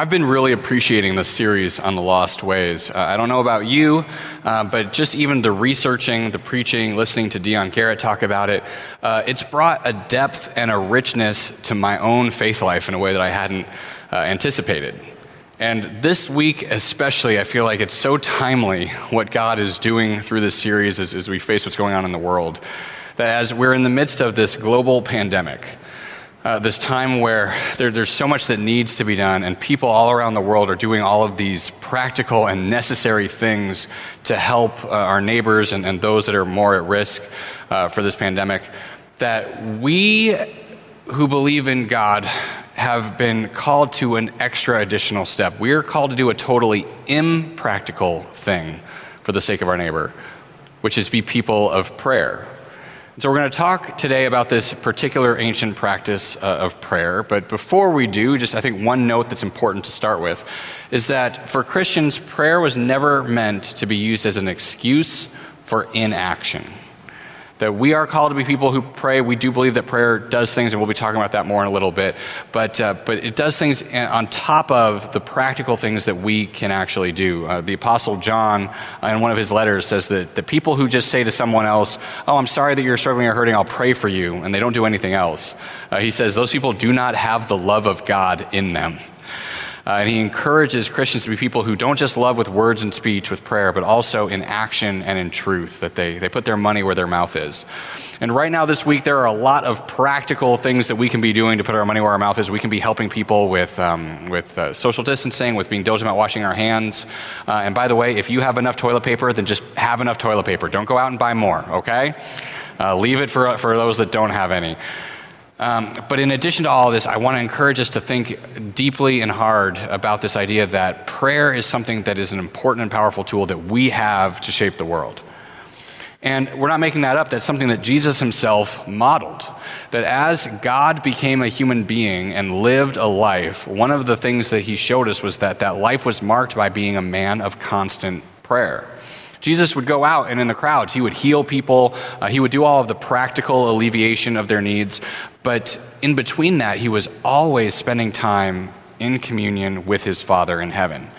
I've been really appreciating this series on the lost ways. Uh, I don't know about you, uh, but just even the researching, the preaching, listening to Dion Garrett talk about it, uh, it's brought a depth and a richness to my own faith life in a way that I hadn't uh, anticipated. And this week, especially, I feel like it's so timely what God is doing through this series as, as we face what's going on in the world. That as we're in the midst of this global pandemic, uh, this time where there, there's so much that needs to be done, and people all around the world are doing all of these practical and necessary things to help uh, our neighbors and, and, those that are more at risk uh, for this pandemic. That we who believe in God have been called to an extra additional step. We are called to do a totally impractical thing for the sake of our neighbor, which is be people of prayer. So, we're going to talk today about this particular ancient practice uh, of prayer. But before we do, just I think one note that's important to start with is that for Christians, prayer was never meant to be used as an excuse for inaction that we are called to be people who pray. We do believe that prayer does things, and we'll be talking about that more in a little bit. But, uh, but it does things on top of the practical things that we can actually do. Uh, the Apostle John, in one of his letters, says that the people who just say to someone else, Oh, I'm sorry that you're struggling or hurting, I'll pray for you, and they don't do anything else, uh, he says those people do not have the love of God in them. Uh, and he encourages Christians to be people who don't just love with words and speech, with prayer, but also in action and in truth, that they, they put their money where their mouth is. And right now, this week, there are a lot of practical things that we can be doing to put our money where our mouth is. We can be helping people with, um, with uh, social distancing, with being diligent about washing our hands. Uh, and by the way, if you have enough toilet paper, then just have enough toilet paper. Don't go out and buy more, okay? Uh, leave it for, for those that don't have any. Um, but in addition to all this, I want to encourage us to think deeply and hard about this idea that prayer is something that is an important and powerful tool that we have to shape the world. And we're not making that up. That's something that Jesus himself modeled. That as God became a human being and lived a life, one of the things that he showed us was that that life was marked by being a man of constant prayer. Jesus would go out and in the crowds, he would heal people, uh, he would do all of the practical alleviation of their needs. But in between that, he was always spending time in communion with his Father in heaven.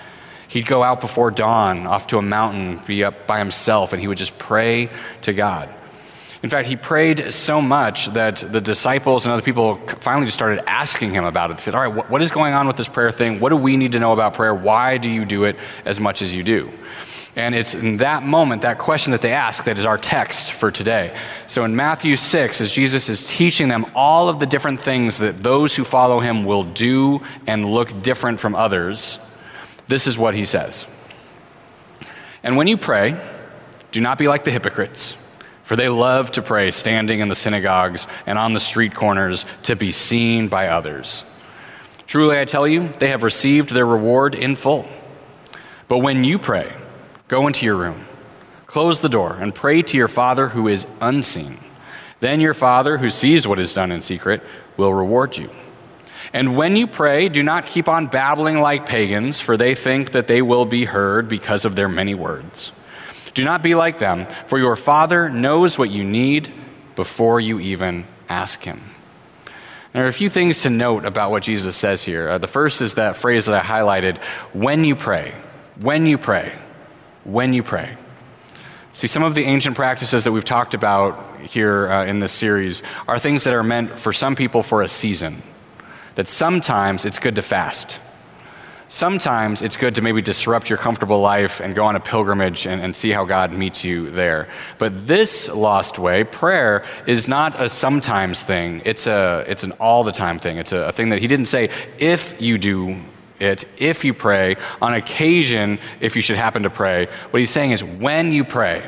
He'd go out before dawn off to a mountain, be up by himself, and he would just pray to God. In fact, he prayed so much that the disciples and other people finally just started asking him about it. They said, All right, what is going on with this prayer thing? What do we need to know about prayer? Why do you do it as much as you do? And it's in that moment, that question that they ask, that is our text for today. So in Matthew 6, as Jesus is teaching them all of the different things that those who follow him will do and look different from others, this is what he says. And when you pray, do not be like the hypocrites, for they love to pray standing in the synagogues and on the street corners to be seen by others. Truly, I tell you, they have received their reward in full. But when you pray, Go into your room, close the door, and pray to your Father who is unseen. Then your Father, who sees what is done in secret, will reward you. And when you pray, do not keep on babbling like pagans, for they think that they will be heard because of their many words. Do not be like them, for your Father knows what you need before you even ask Him. There are a few things to note about what Jesus says here. Uh, the first is that phrase that I highlighted when you pray. When you pray when you pray. See, some of the ancient practices that we've talked about here uh, in this series are things that are meant for some people for a season. That sometimes it's good to fast. Sometimes it's good to maybe disrupt your comfortable life and go on a pilgrimage and, and see how God meets you there. But this lost way, prayer, is not a sometimes thing. It's, a, it's an all the time thing. It's a, a thing that He didn't say, if you do it if you pray, on occasion if you should happen to pray. What he's saying is when you pray.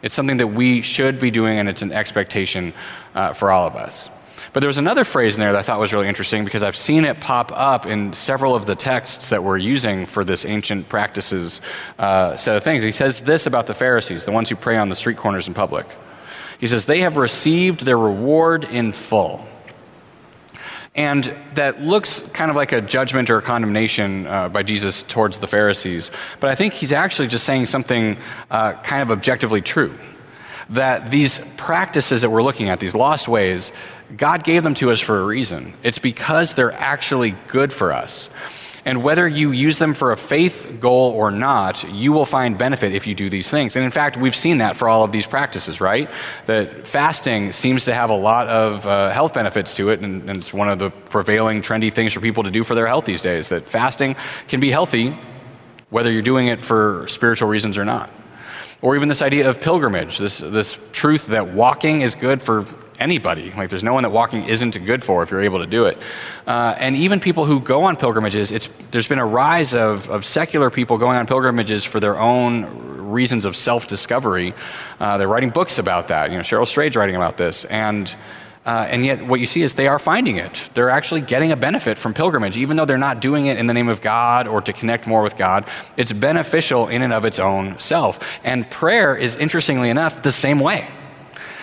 It's something that we should be doing, and it's an expectation uh, for all of us. But there was another phrase in there that I thought was really interesting because I've seen it pop up in several of the texts that we're using for this ancient practices uh, set of things. He says this about the Pharisees, the ones who pray on the street corners in public. He says, They have received their reward in full. And that looks kind of like a judgment or a condemnation uh, by Jesus towards the Pharisees. But I think he's actually just saying something uh, kind of objectively true. That these practices that we're looking at, these lost ways, God gave them to us for a reason. It's because they're actually good for us. And whether you use them for a faith goal or not, you will find benefit if you do these things. And in fact, we've seen that for all of these practices, right? That fasting seems to have a lot of uh, health benefits to it, and, and it's one of the prevailing trendy things for people to do for their health these days. That fasting can be healthy whether you're doing it for spiritual reasons or not. Or even this idea of pilgrimage, this, this truth that walking is good for anybody. Like, there's no one that walking isn't good for if you're able to do it. Uh, and even people who go on pilgrimages, it's, there's been a rise of, of secular people going on pilgrimages for their own reasons of self discovery. Uh, they're writing books about that. You know, Cheryl Strayed's writing about this. And uh, and yet, what you see is they are finding it. They're actually getting a benefit from pilgrimage, even though they're not doing it in the name of God or to connect more with God. It's beneficial in and of its own self. And prayer is, interestingly enough, the same way.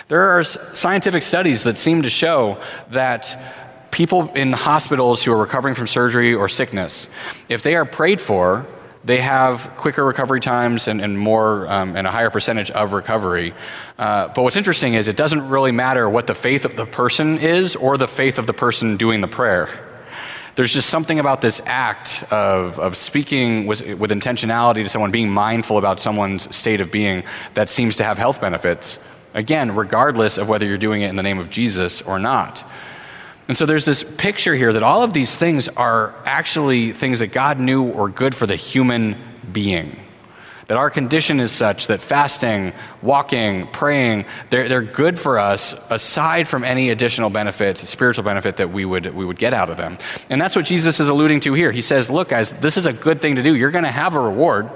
There are scientific studies that seem to show that people in hospitals who are recovering from surgery or sickness, if they are prayed for, they have quicker recovery times and, and more um, and a higher percentage of recovery. Uh, but what's interesting is it doesn't really matter what the faith of the person is or the faith of the person doing the prayer. There's just something about this act of, of speaking with, with intentionality to someone, being mindful about someone's state of being, that seems to have health benefits. Again, regardless of whether you're doing it in the name of Jesus or not. And so there's this picture here that all of these things are actually things that God knew were good for the human being. That our condition is such that fasting, walking, praying, they're, they're good for us aside from any additional benefit, spiritual benefit that we would, we would get out of them. And that's what Jesus is alluding to here. He says, Look, guys, this is a good thing to do. You're going to have a reward.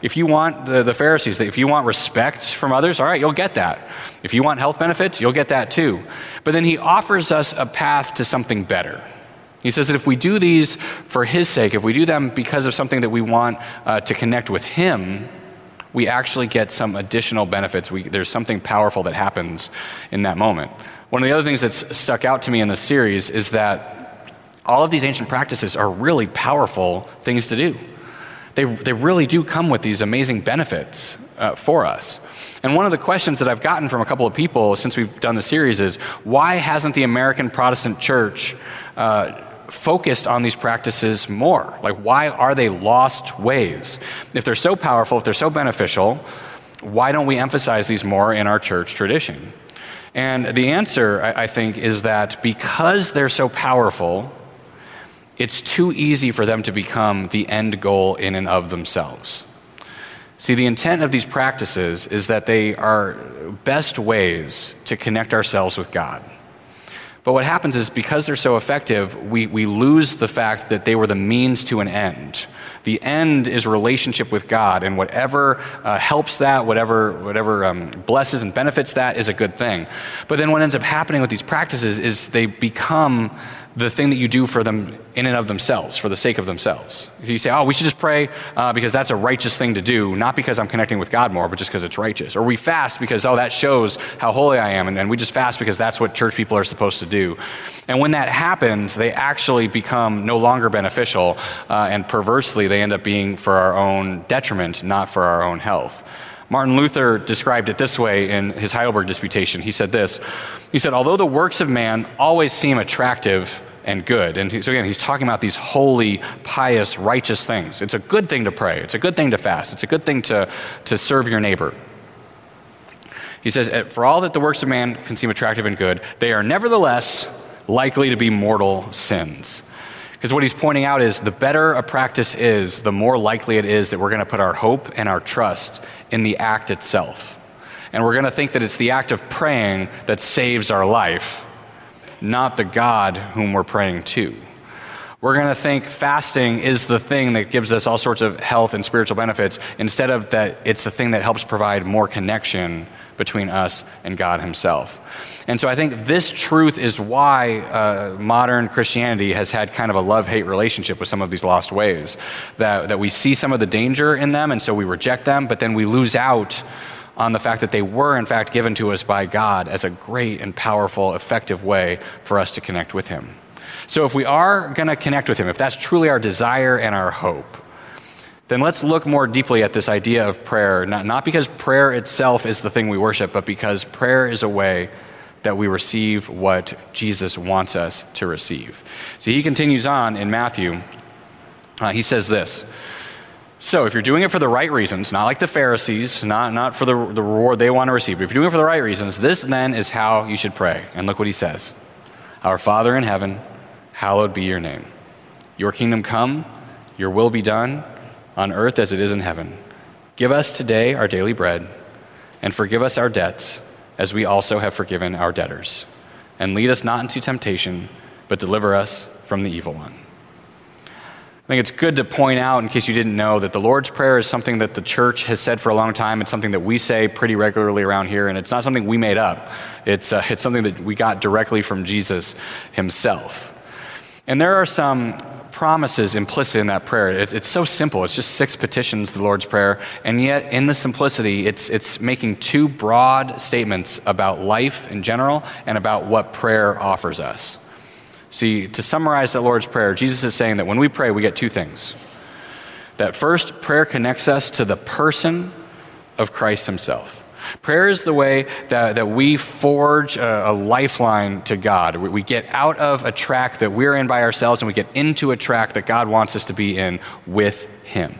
If you want the, the Pharisees, if you want respect from others, all right, you'll get that. If you want health benefits, you'll get that too. But then he offers us a path to something better. He says that if we do these for his sake, if we do them because of something that we want uh, to connect with him, we actually get some additional benefits. We, there's something powerful that happens in that moment. One of the other things that's stuck out to me in this series is that all of these ancient practices are really powerful things to do they, they really do come with these amazing benefits uh, for us. And one of the questions that I've gotten from a couple of people since we've done the series is why hasn't the American Protestant church uh, focused on these practices more? Like, why are they lost ways? If they're so powerful, if they're so beneficial, why don't we emphasize these more in our church tradition? And the answer, I, I think, is that because they're so powerful, it's too easy for them to become the end goal in and of themselves. See, the intent of these practices is that they are best ways to connect ourselves with God. But what happens is because they're so effective, we, we lose the fact that they were the means to an end. The end is relationship with God, and whatever uh, helps that, whatever, whatever um, blesses and benefits that, is a good thing. But then what ends up happening with these practices is they become the thing that you do for them in and of themselves, for the sake of themselves. If you say, oh, we should just pray uh, because that's a righteous thing to do, not because I'm connecting with God more, but just because it's righteous. Or we fast because, oh, that shows how holy I am, and, and we just fast because that's what church people are supposed to do. And when that happens, they actually become no longer beneficial, uh, and perversely, they end up being for our own detriment, not for our own health. Martin Luther described it this way in his Heidelberg Disputation. He said this He said, Although the works of man always seem attractive and good, and so again, he's talking about these holy, pious, righteous things. It's a good thing to pray, it's a good thing to fast, it's a good thing to, to serve your neighbor. He says, eh, For all that the works of man can seem attractive and good, they are nevertheless likely to be mortal sins. Because what he's pointing out is the better a practice is, the more likely it is that we're going to put our hope and our trust in the act itself. And we're going to think that it's the act of praying that saves our life, not the God whom we're praying to. We're going to think fasting is the thing that gives us all sorts of health and spiritual benefits instead of that it's the thing that helps provide more connection between us and God Himself. And so I think this truth is why uh, modern Christianity has had kind of a love hate relationship with some of these lost ways. That, that we see some of the danger in them, and so we reject them, but then we lose out on the fact that they were, in fact, given to us by God as a great and powerful, effective way for us to connect with Him. So if we are going to connect with Him, if that's truly our desire and our hope, then let's look more deeply at this idea of prayer, not, not because prayer itself is the thing we worship, but because prayer is a way that we receive what Jesus wants us to receive. So he continues on in Matthew. Uh, he says this. So, if you're doing it for the right reasons, not like the Pharisees, not, not for the, the reward they want to receive, but if you're doing it for the right reasons, this then is how you should pray. And look what he says Our Father in heaven, hallowed be your name. Your kingdom come, your will be done, on earth as it is in heaven. Give us today our daily bread, and forgive us our debts, as we also have forgiven our debtors. And lead us not into temptation, but deliver us from the evil one. I think it's good to point out, in case you didn't know, that the Lord's Prayer is something that the church has said for a long time. It's something that we say pretty regularly around here, and it's not something we made up. It's, uh, it's something that we got directly from Jesus himself. And there are some promises implicit in that prayer. It's, it's so simple. It's just six petitions, the Lord's Prayer, and yet in the simplicity, it's, it's making two broad statements about life in general and about what prayer offers us. See, to summarize the Lord's Prayer, Jesus is saying that when we pray, we get two things. That first, prayer connects us to the person of Christ Himself. Prayer is the way that, that we forge a, a lifeline to God. We, we get out of a track that we're in by ourselves and we get into a track that God wants us to be in with Him.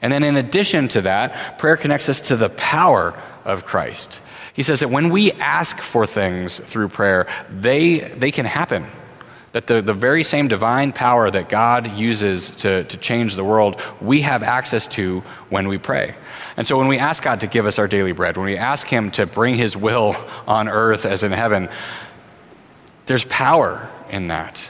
And then, in addition to that, prayer connects us to the power of Christ. He says that when we ask for things through prayer, they, they can happen. That the, the very same divine power that God uses to, to change the world, we have access to when we pray. And so when we ask God to give us our daily bread, when we ask Him to bring His will on earth as in heaven, there's power in that.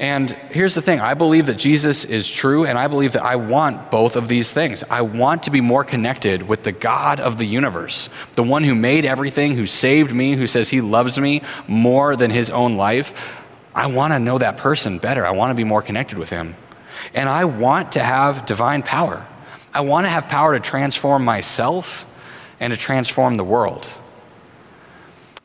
And here's the thing I believe that Jesus is true, and I believe that I want both of these things. I want to be more connected with the God of the universe, the one who made everything, who saved me, who says he loves me more than his own life. I want to know that person better. I want to be more connected with him. And I want to have divine power. I want to have power to transform myself and to transform the world.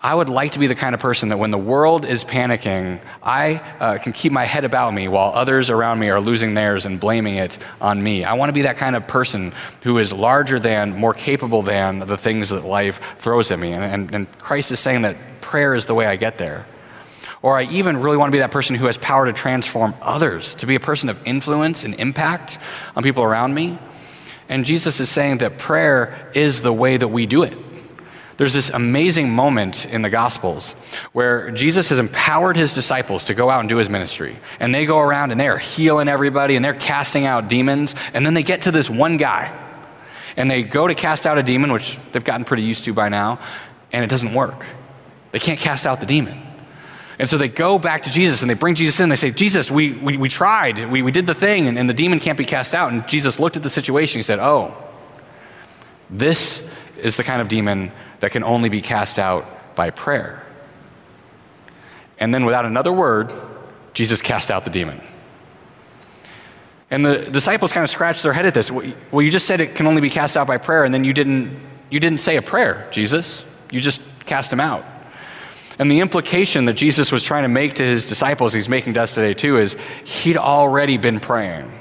I would like to be the kind of person that when the world is panicking, I uh, can keep my head about me while others around me are losing theirs and blaming it on me. I want to be that kind of person who is larger than, more capable than the things that life throws at me. And, and, and Christ is saying that prayer is the way I get there. Or I even really want to be that person who has power to transform others, to be a person of influence and impact on people around me. And Jesus is saying that prayer is the way that we do it. There's this amazing moment in the Gospels where Jesus has empowered his disciples to go out and do his ministry. And they go around and they are healing everybody and they're casting out demons. And then they get to this one guy. And they go to cast out a demon, which they've gotten pretty used to by now, and it doesn't work. They can't cast out the demon. And so they go back to Jesus and they bring Jesus in. They say, Jesus, we, we, we tried. We, we did the thing, and, and the demon can't be cast out. And Jesus looked at the situation. He said, Oh, this is the kind of demon that can only be cast out by prayer. And then, without another word, Jesus cast out the demon. And the disciples kind of scratched their head at this. Well, you just said it can only be cast out by prayer, and then you didn't, you didn't say a prayer, Jesus. You just cast him out. And the implication that Jesus was trying to make to his disciples, he's making to us today too, is he'd already been praying.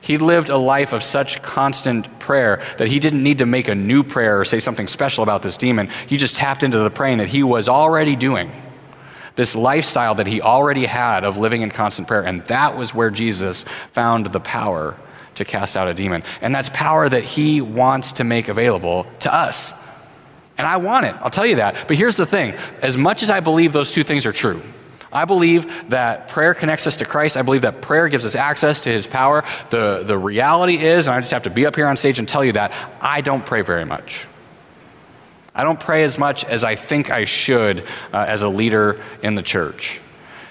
He lived a life of such constant prayer that he didn't need to make a new prayer or say something special about this demon. He just tapped into the praying that he was already doing, this lifestyle that he already had of living in constant prayer. And that was where Jesus found the power to cast out a demon. And that's power that he wants to make available to us. And I want it, I'll tell you that. But here's the thing as much as I believe those two things are true, I believe that prayer connects us to Christ. I believe that prayer gives us access to his power. The, the reality is, and I just have to be up here on stage and tell you that, I don't pray very much. I don't pray as much as I think I should uh, as a leader in the church.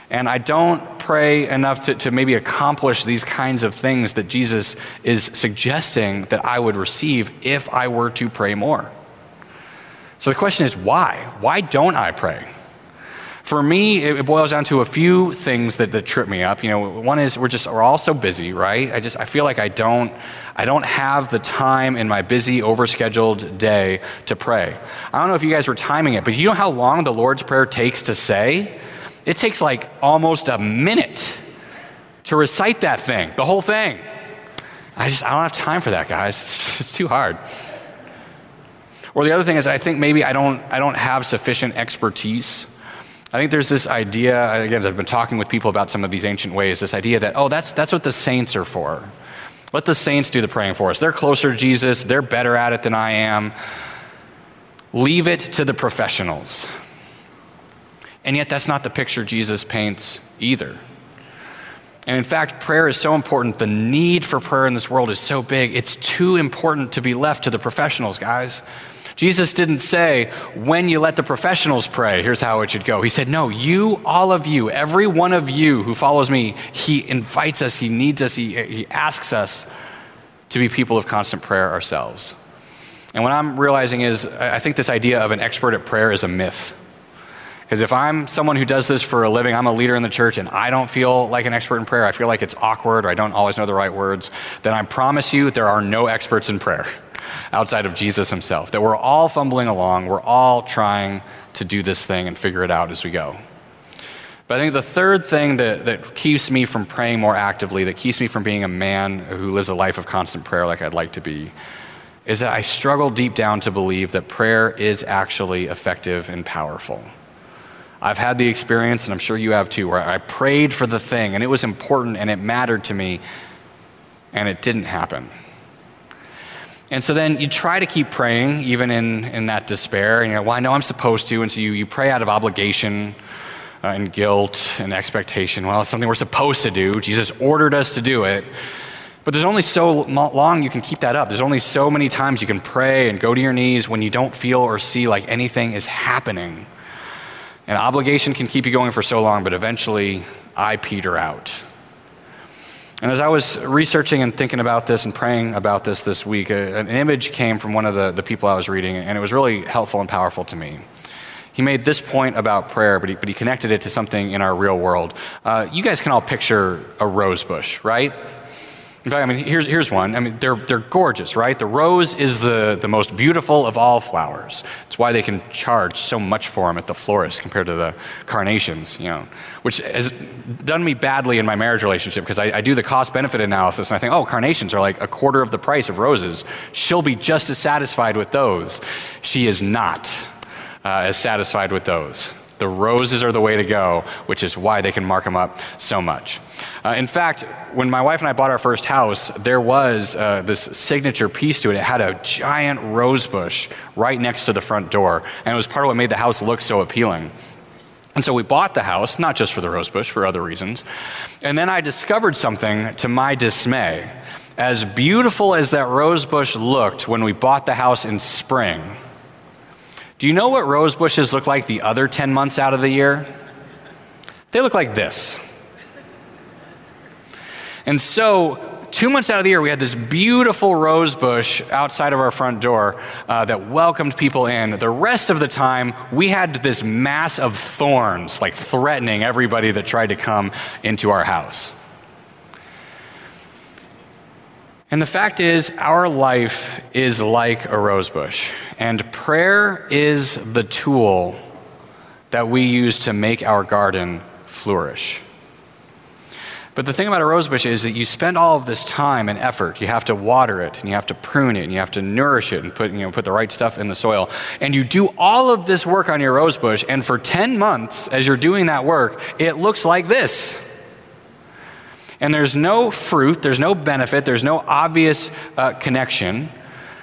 And I don't pray enough to, to maybe accomplish these kinds of things that Jesus is suggesting that I would receive if I were to pray more. So the question is, why? Why don't I pray? For me, it boils down to a few things that, that trip me up. You know, one is we're just we're all so busy, right? I just I feel like I don't I don't have the time in my busy, overscheduled day to pray. I don't know if you guys were timing it, but you know how long the Lord's Prayer takes to say? It takes like almost a minute to recite that thing, the whole thing. I just I don't have time for that, guys. It's, it's too hard. Or the other thing is I think maybe I don't I don't have sufficient expertise I think there's this idea, again, I've been talking with people about some of these ancient ways, this idea that, oh, that's, that's what the saints are for. Let the saints do the praying for us. They're closer to Jesus, they're better at it than I am. Leave it to the professionals. And yet, that's not the picture Jesus paints either. And in fact, prayer is so important. The need for prayer in this world is so big. It's too important to be left to the professionals, guys. Jesus didn't say, when you let the professionals pray, here's how it should go. He said, no, you, all of you, every one of you who follows me, he invites us, he needs us, he, he asks us to be people of constant prayer ourselves. And what I'm realizing is, I think this idea of an expert at prayer is a myth. Because if I'm someone who does this for a living, I'm a leader in the church, and I don't feel like an expert in prayer, I feel like it's awkward or I don't always know the right words, then I promise you there are no experts in prayer outside of Jesus himself. That we're all fumbling along, we're all trying to do this thing and figure it out as we go. But I think the third thing that, that keeps me from praying more actively, that keeps me from being a man who lives a life of constant prayer like I'd like to be, is that I struggle deep down to believe that prayer is actually effective and powerful. I've had the experience, and I'm sure you have too, where I prayed for the thing and it was important and it mattered to me, and it didn't happen. And so then you try to keep praying, even in, in that despair. And you know, well, I know I'm supposed to. And so you, you pray out of obligation uh, and guilt and expectation. Well, it's something we're supposed to do. Jesus ordered us to do it. But there's only so long you can keep that up. There's only so many times you can pray and go to your knees when you don't feel or see like anything is happening. And obligation can keep you going for so long, but eventually I peter out. And as I was researching and thinking about this and praying about this this week, a, an image came from one of the, the people I was reading, and it was really helpful and powerful to me. He made this point about prayer, but he, but he connected it to something in our real world. Uh, you guys can all picture a rose bush, right? In fact, I mean, here's, here's one. I mean, they're, they're gorgeous, right? The rose is the, the most beautiful of all flowers. It's why they can charge so much for them at the florist compared to the carnations, you know, which has done me badly in my marriage relationship because I, I do the cost benefit analysis and I think, oh, carnations are like a quarter of the price of roses. She'll be just as satisfied with those. She is not uh, as satisfied with those. The roses are the way to go, which is why they can mark them up so much. Uh, in fact, when my wife and I bought our first house, there was uh, this signature piece to it. It had a giant rose bush right next to the front door, and it was part of what made the house look so appealing. And so we bought the house, not just for the rose bush, for other reasons. And then I discovered something to my dismay. As beautiful as that rose bush looked when we bought the house in spring, do you know what rose bushes look like the other 10 months out of the year? They look like this. And so, two months out of the year, we had this beautiful rose bush outside of our front door uh, that welcomed people in. The rest of the time, we had this mass of thorns, like threatening everybody that tried to come into our house. And the fact is, our life is like a rose bush, and prayer is the tool that we use to make our garden flourish. But the thing about a rose bush is that you spend all of this time and effort. You have to water it, and you have to prune it, and you have to nourish it, and put, you know, put the right stuff in the soil. And you do all of this work on your rose bush, and for 10 months, as you're doing that work, it looks like this and there's no fruit, there's no benefit, there's no obvious uh, connection,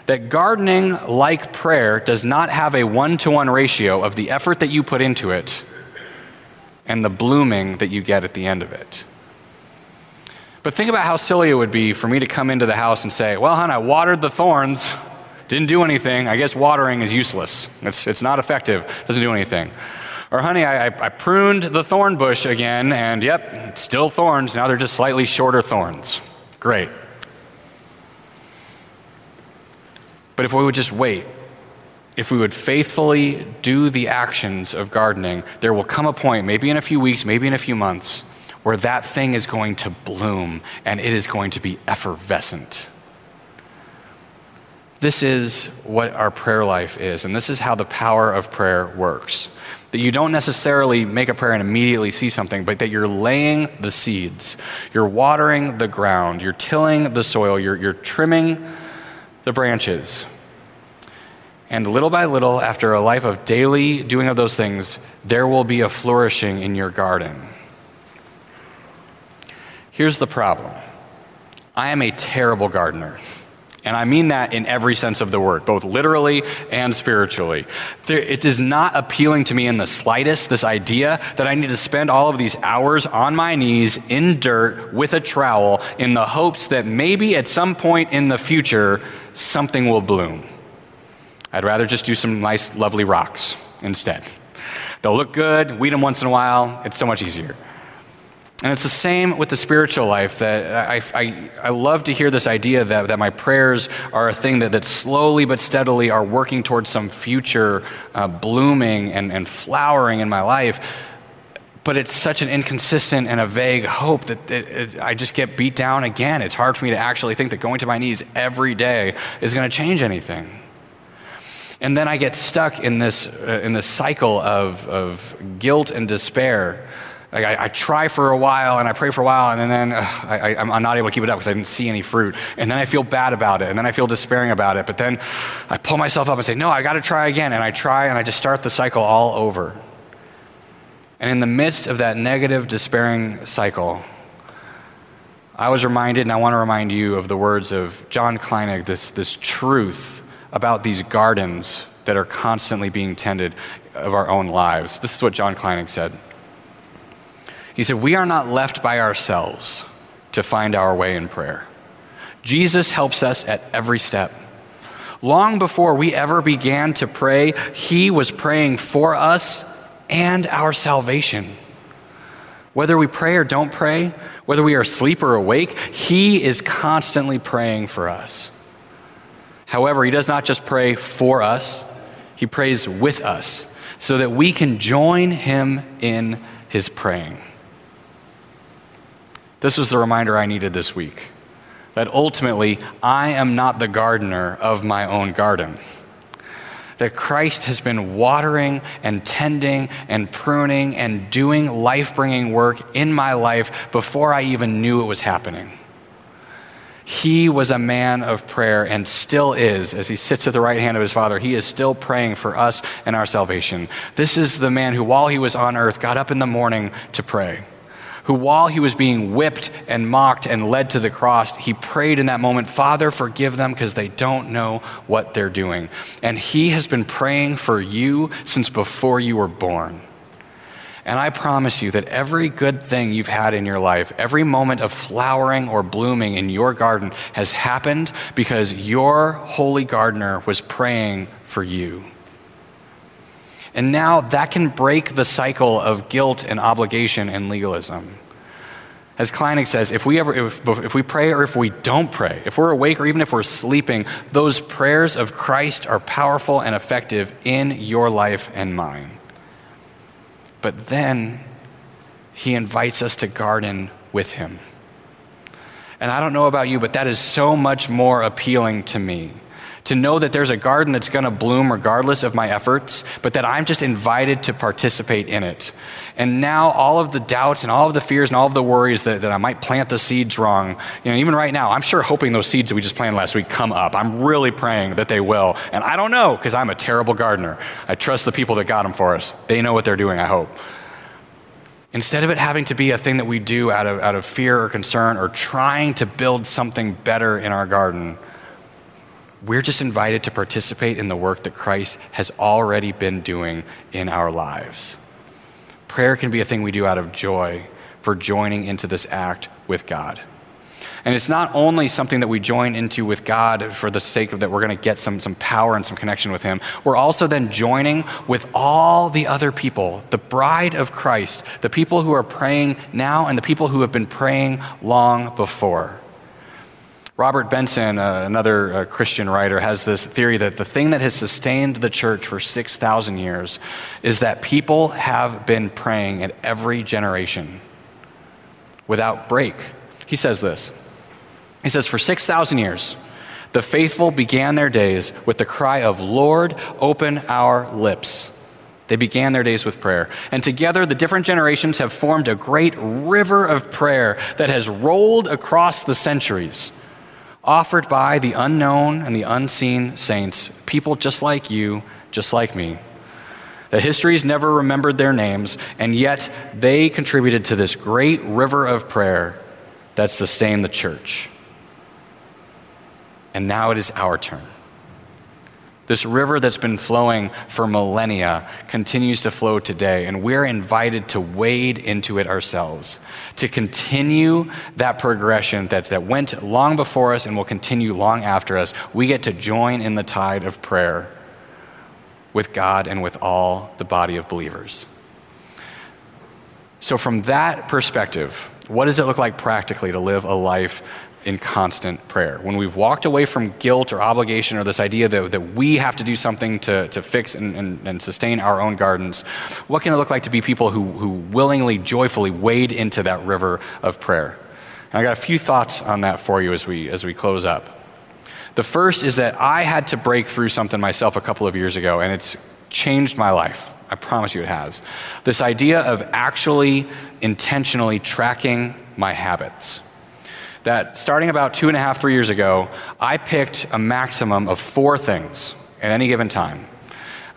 that gardening, like prayer, does not have a one to one ratio of the effort that you put into it and the blooming that you get at the end of it. But think about how silly it would be for me to come into the house and say, Well, hon, I watered the thorns, didn't do anything. I guess watering is useless. It's, it's not effective, doesn't do anything. Or, honey, I, I, pruned the thorn bush again, and yep, still thorns. Now they're just slightly shorter thorns. Great. But if we would just wait, if we would faithfully do the actions of gardening, there will come a point, maybe in a few weeks, maybe in a few months, where that thing is going to bloom and it is going to be effervescent. This is what our prayer life is, and this is how the power of prayer works. That you don't necessarily make a prayer and immediately see something, but that you're laying the seeds. You're watering the ground. You're tilling the soil. You're, you're trimming the branches. And little by little, after a life of daily doing of those things, there will be a flourishing in your garden. Here's the problem I am a terrible gardener. And I mean that in every sense of the word, both literally and spiritually. It is not appealing to me in the slightest, this idea that I need to spend all of these hours on my knees in dirt with a trowel in the hopes that maybe at some point in the future something will bloom. I'd rather just do some nice, lovely rocks instead. They'll look good, weed them once in a while, it's so much easier. And it's the same with the spiritual life that I, I, I, love to hear this idea that, that my prayers are a thing that, that slowly but steadily are working towards some future uh, blooming and, and flowering in my life. But it's such an inconsistent and a vague hope that it, it, I just get beat down again. It's hard for me to actually think that going to my knees every day is going to change anything. And then I get stuck in this, uh, in this cycle of, of guilt and despair like I, I, try for a while and I pray for a while, and then, then I, am not able to keep it up because I didn't see any fruit. And then I feel bad about it, and then I feel despairing about it. But then I pull myself up and say, No, I got to try again. And I try, and I just start the cycle all over. And in the midst of that negative, despairing cycle, I was reminded, and I want to remind you of the words of John Kleinig, this, this truth about these gardens that are constantly being tended of our own lives. This is what John Kleinig said. He said, We are not left by ourselves to find our way in prayer. Jesus helps us at every step. Long before we ever began to pray, He was praying for us and our salvation. Whether we pray or don't pray, whether we are asleep or awake, He is constantly praying for us. However, He does not just pray for us, He prays with us so that we can join Him in His praying. This was the reminder I needed this week that ultimately I am not the gardener of my own garden. That Christ has been watering and tending and pruning and doing life bringing work in my life before I even knew it was happening. He was a man of prayer and still is, as he sits at the right hand of his Father. He is still praying for us and our salvation. This is the man who, while he was on earth, got up in the morning to pray who, while he was being whipped and mocked and led to the cross, he prayed in that moment, Father, forgive them because they don't know what they're doing. And he has been praying for you since before you were born. And I promise you that every good thing you've had in your life, every moment of flowering or blooming in your garden has happened because your holy gardener was praying for you. And now that can break the cycle of guilt and obligation and legalism. As Kleinig says, if we ever if, if we pray or if we don't pray, if we're awake or even if we're sleeping, those prayers of Christ are powerful and effective in your life and mine. But then he invites us to garden with him. And I don't know about you, but that is so much more appealing to me to know that there's a garden that's going to bloom regardless of my efforts, but that I'm just invited to participate in it. And now all of the doubts and all of the fears and all of the worries that, that I might plant the seeds wrong, you know, even right now, I'm sure hoping those seeds that we just planted last week come up. I'm really praying that they will. And I don't know because I'm a terrible gardener. I trust the people that got them for us. They know what they're doing, I hope. Instead of it having to be a thing that we do out of, out of fear or concern or trying to build something better in our garden, we're just invited to participate in the work that Christ has already been doing in our lives. Prayer can be a thing we do out of joy for joining into this act with God. And it's not only something that we join into with God for the sake of that we're going to get some, some power and some connection with Him. We're also then joining with all the other people, the bride of Christ, the people who are praying now and the people who have been praying long before. Robert Benson, uh, another uh, Christian writer, has this theory that the thing that has sustained the church for 6,000 years is that people have been praying at every generation without break. He says this He says, For 6,000 years, the faithful began their days with the cry of, Lord, open our lips. They began their days with prayer. And together, the different generations have formed a great river of prayer that has rolled across the centuries offered by the unknown and the unseen saints, people just like you, just like me. The histories never remembered their names, and yet they contributed to this great river of prayer that sustained the church. And now it is our turn. This river that's been flowing for millennia continues to flow today, and we're invited to wade into it ourselves, to continue that progression that, that went long before us and will continue long after us. We get to join in the tide of prayer with God and with all the body of believers. So, from that perspective, what does it look like practically to live a life in constant prayer. When we've walked away from guilt or obligation or this idea that, that we have to do something to, to fix and, and, and sustain our own gardens, what can it look like to be people who, who willingly, joyfully wade into that river of prayer? And I got a few thoughts on that for you as we, as we close up. The first is that I had to break through something myself a couple of years ago, and it's changed my life. I promise you it has. This idea of actually intentionally tracking my habits that starting about two and a half, three years ago, I picked a maximum of four things at any given time.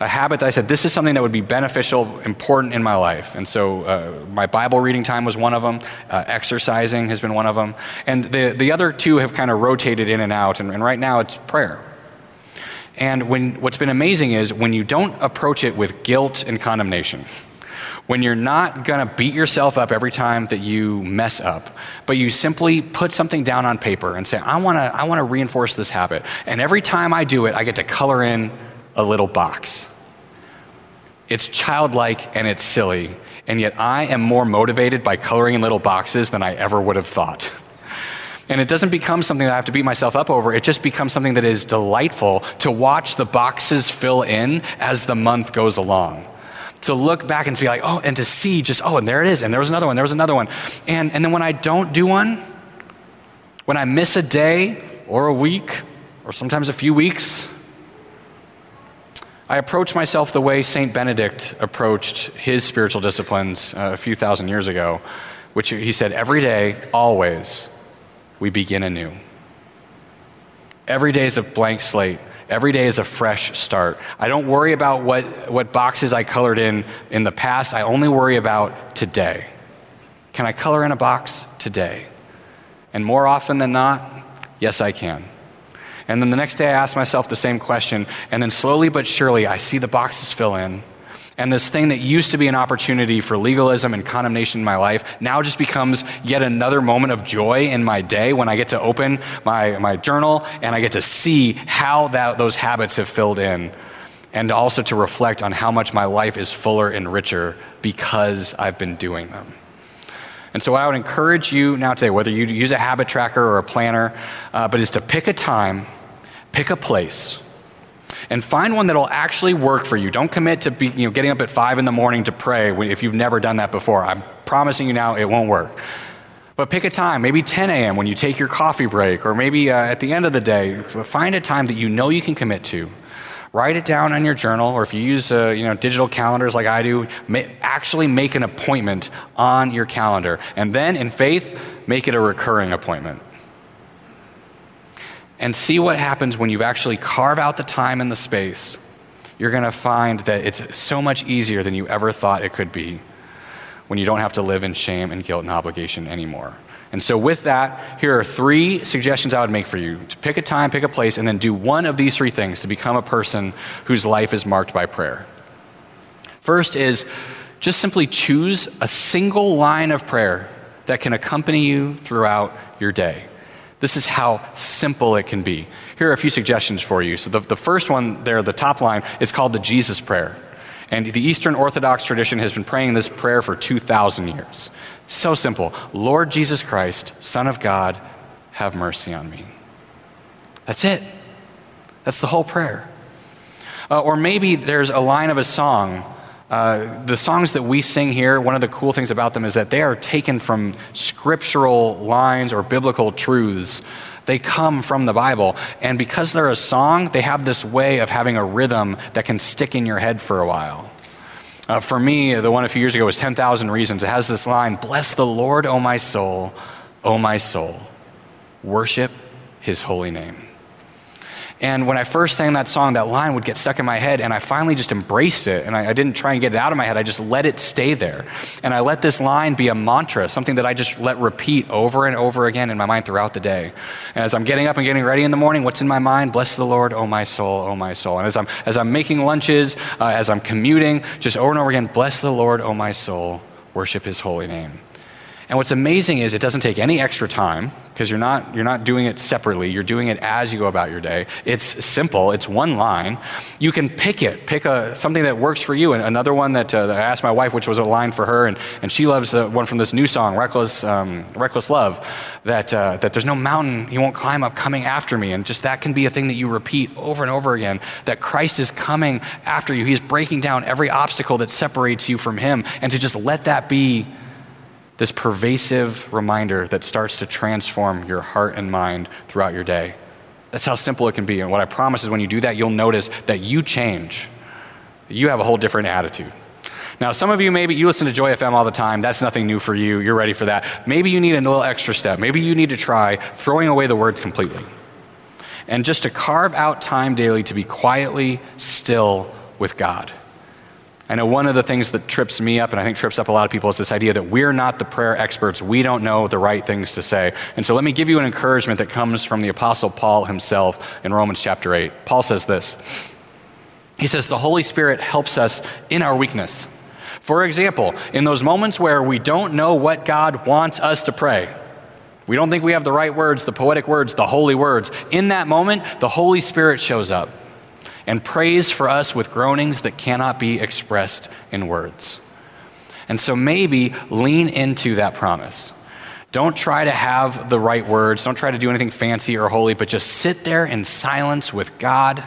A habit that I said, this is something that would be beneficial, important in my life. And so uh, my Bible reading time was one of them, uh, exercising has been one of them. And the, the other two have kind of rotated in and out. And, and right now it's prayer. And when, what's been amazing is when you don't approach it with guilt and condemnation, when you're not going to beat yourself up every time that you mess up, but you simply put something down on paper and say, I want to I want to reinforce this habit. And every time I do it, I get to color in a little box. It's childlike and it's silly, and yet I am more motivated by coloring in little boxes than I ever would have thought. And it doesn't become something that I have to beat myself up over. It just becomes something that is delightful to watch the boxes fill in as the month goes along to look back and be like, oh, and to see just, oh, and there it is, and there was another one, there was another one. And, and then when I don't do one, when I miss a day or a week, or sometimes a few weeks, I approach myself the way St. Benedict approached his spiritual disciplines uh, a few thousand years ago, which he said, every day, always, we begin anew. Every day is a blank slate. Every day is a fresh start. I don't worry about what, what boxes I colored in in the past. I only worry about today. Can I color in a box today? And more often than not, yes, I can. And then the next day, I ask myself the same question. And then slowly but surely, I see the boxes fill in. And this thing that used to be an opportunity for legalism and condemnation in my life now just becomes yet another moment of joy in my day when I get to open my, my journal and I get to see how that, those habits have filled in. And also to reflect on how much my life is fuller and richer because I've been doing them. And so, I would encourage you now today, whether you use a habit tracker or a planner, uh, but is to pick a time, pick a place and find one that'll actually work for you. Don't commit to be, you know, getting up at 5 in the morning to pray if you've never done that before. I'm promising you now it won't work. But pick a time, maybe 10 a.m. when you take your coffee break, or maybe uh, at the end of the day. Find a time that you know you can commit to. Write it down on your journal, or if you use uh, you know, digital calendars like I do, actually make an appointment on your calendar. And then, in faith, make it a recurring appointment and see what happens when you actually carve out the time and the space. You're going to find that it's so much easier than you ever thought it could be when you don't have to live in shame and guilt and obligation anymore. And so, with that, here are three suggestions I would make for you to pick a time, pick a place, and then do one of these three things to become a person whose life is marked by prayer. First is just simply choose a single line of prayer that can accompany you throughout your day. This is how simple it can be. Here are a few suggestions for you. So, the, the first one there, the top line, is called the Jesus Prayer. And the Eastern Orthodox tradition has been praying this prayer for 2,000 years. So simple Lord Jesus Christ, Son of God, have mercy on me. That's it. That's the whole prayer. Uh, or maybe there's a line of a song uh, the songs that we sing here, one of the cool things about them is that they are taken from scriptural lines or biblical truths. They come from the Bible. And because they're a song, they have this way of having a rhythm that can stick in your head for a while. Uh, for me, the one a few years ago was 10,000 Reasons. It has this line Bless the Lord, O my soul, O my soul. Worship his holy name. And when I first sang that song, that line would get stuck in my head, and I finally just embraced it. And I, I, didn't try and get it out of my head, I just let it stay there. And I let this line be a mantra, something that I just let repeat over and over again in my mind throughout the day. And as I'm getting up and getting ready in the morning, what's in my mind? Bless the Lord, oh my soul, oh my soul. And as I'm, as I'm making lunches, uh, as I'm commuting, just over and over again, bless the Lord, oh my soul, worship his holy name. And what's amazing is it doesn't take any extra time because you're not, you're not doing it separately. You're doing it as you go about your day. It's simple, it's one line. You can pick it, pick a, something that works for you. And another one that, uh, that I asked my wife, which was a line for her, and, and she loves the one from this new song, Reckless, um, Reckless Love, that, uh, that there's no mountain he won't climb up coming after me. And just that can be a thing that you repeat over and over again that Christ is coming after you. He's breaking down every obstacle that separates you from him. And to just let that be this pervasive reminder that starts to transform your heart and mind throughout your day. That's how simple it can be. And what I promise is when you do that, you'll notice that you change. You have a whole different attitude. Now, some of you maybe you listen to Joy FM all the time. That's nothing new for you. You're ready for that. Maybe you need a little extra step. Maybe you need to try throwing away the words completely. And just to carve out time daily to be quietly still with God. I know one of the things that trips me up, and I think trips up a lot of people, is this idea that we're not the prayer experts. We don't know the right things to say. And so let me give you an encouragement that comes from the Apostle Paul himself in Romans chapter 8. Paul says this He says, The Holy Spirit helps us in our weakness. For example, in those moments where we don't know what God wants us to pray, we don't think we have the right words, the poetic words, the holy words. In that moment, the Holy Spirit shows up and prays for us with groanings that cannot be expressed in words. And so maybe lean into that promise. Don't try to have the right words. Don't try to do anything fancy or holy, but just sit there in silence with God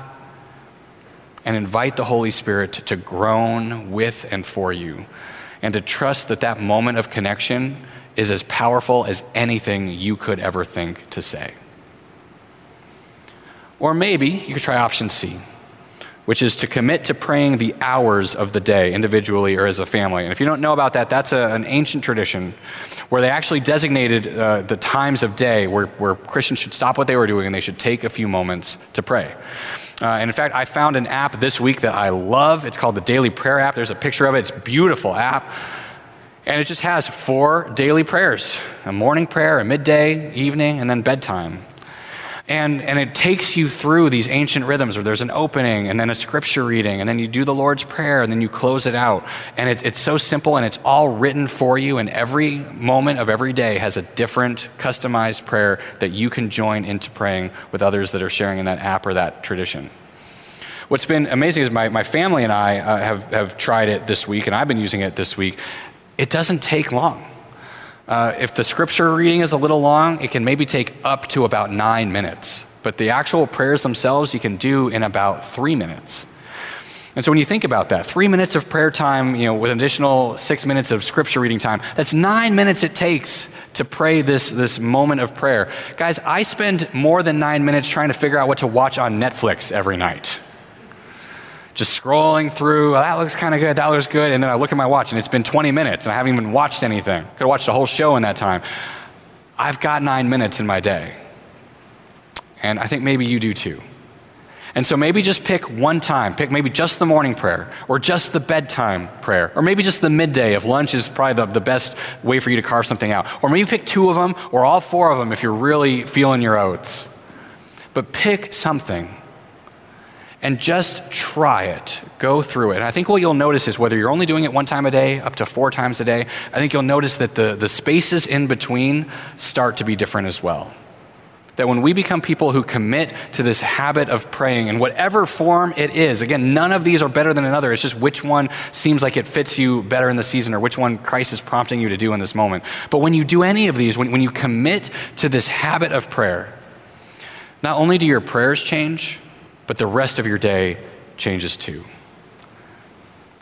and invite the Holy Spirit to, to groan with and for you and to trust that that moment of connection is as powerful as anything you could ever think to say. Or maybe you could try option C which is to commit to praying the hours of the day individually or as a family. And if you don't know about that, that's a, an ancient tradition where they actually designated uh, the times of day where, where Christians should stop what they were doing and they should take a few moments to pray. Uh, and in fact, I found an app this week that I love. It's called the Daily Prayer app. There's a picture of it. It's a beautiful app. And it just has four daily prayers a morning prayer, a midday, evening, and then bedtime. And, and it takes you through these ancient rhythms where there's an opening and then a scripture reading, and then you do the Lord's Prayer, and then you close it out. And it, it's so simple and it's all written for you, and every moment of every day has a different customized prayer that you can join into praying with others that are sharing in that app or that tradition. What's been amazing is my, my family and I uh, have, have tried it this week, and I've been using it this week. It doesn't take long. Uh, if the scripture reading is a little long, it can maybe take up to about nine minutes. But the actual prayers themselves you can do in about three minutes. And so when you think about that, three minutes of prayer time, you know, with an additional six minutes of scripture reading time, that's nine minutes it takes to pray this, this moment of prayer. Guys, I spend more than nine minutes trying to figure out what to watch on Netflix every night just scrolling through. that looks kind of good. That looks good. And then I look at my watch and it's been 20 minutes and I haven't even watched anything. Could have watched a whole show in that time. I've got nine minutes in my day. And I think maybe you do too. And so maybe just pick one time. Pick maybe just the morning prayer, or just the bedtime prayer, or maybe just the midday if lunch is probably the, the best way for you to carve something out. Or maybe pick two of them, or all four of them if you're really feeling your oats. But pick something and just try it. Go through it. I think what you'll notice is whether you're only doing it one time a day, up to four times a day, I think you'll notice that the, the spaces in between start to be different as well. That when we become people who commit to this habit of praying in whatever form it is, again, none of these are better than another. It's just which one seems like it fits you better in the season or which one Christ is prompting you to do in this moment. But when you do any of these, when, when you commit to this habit of prayer, not only do your prayers change, but the rest of your day changes too.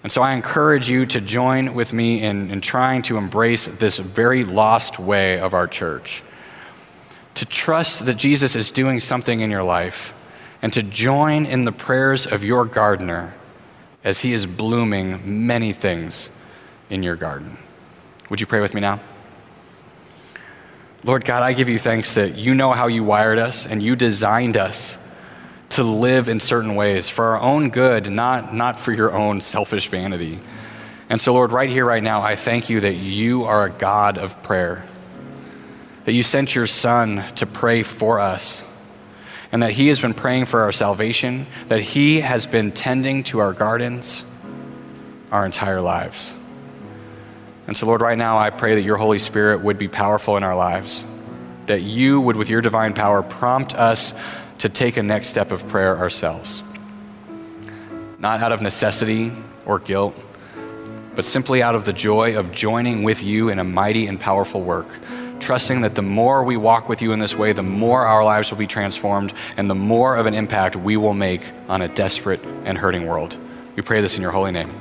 And so I encourage you to join with me in, in trying to embrace this very lost way of our church. To trust that Jesus is doing something in your life, and to join in the prayers of your gardener as he is blooming many things in your garden. Would you pray with me now? Lord God, I give you thanks that you know how you wired us and you designed us to live in certain ways for our own good, not, not for your own selfish vanity. And so, Lord, right here, right now, I thank you that you are a God of prayer, that you sent your Son to pray for us, and that he has been praying for our salvation, that he has been tending to our gardens our entire lives. And so, Lord, right now I pray that your Holy Spirit would be powerful in our lives, that you would, with your divine power, prompt us to take a next step of prayer ourselves. Not out of necessity or guilt, but simply out of the joy of joining with you in a mighty and powerful work, trusting that the more we walk with you in this way, the more our lives will be transformed and the more of an impact we will make on a desperate and hurting world. We pray this in your holy name.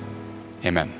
Amen.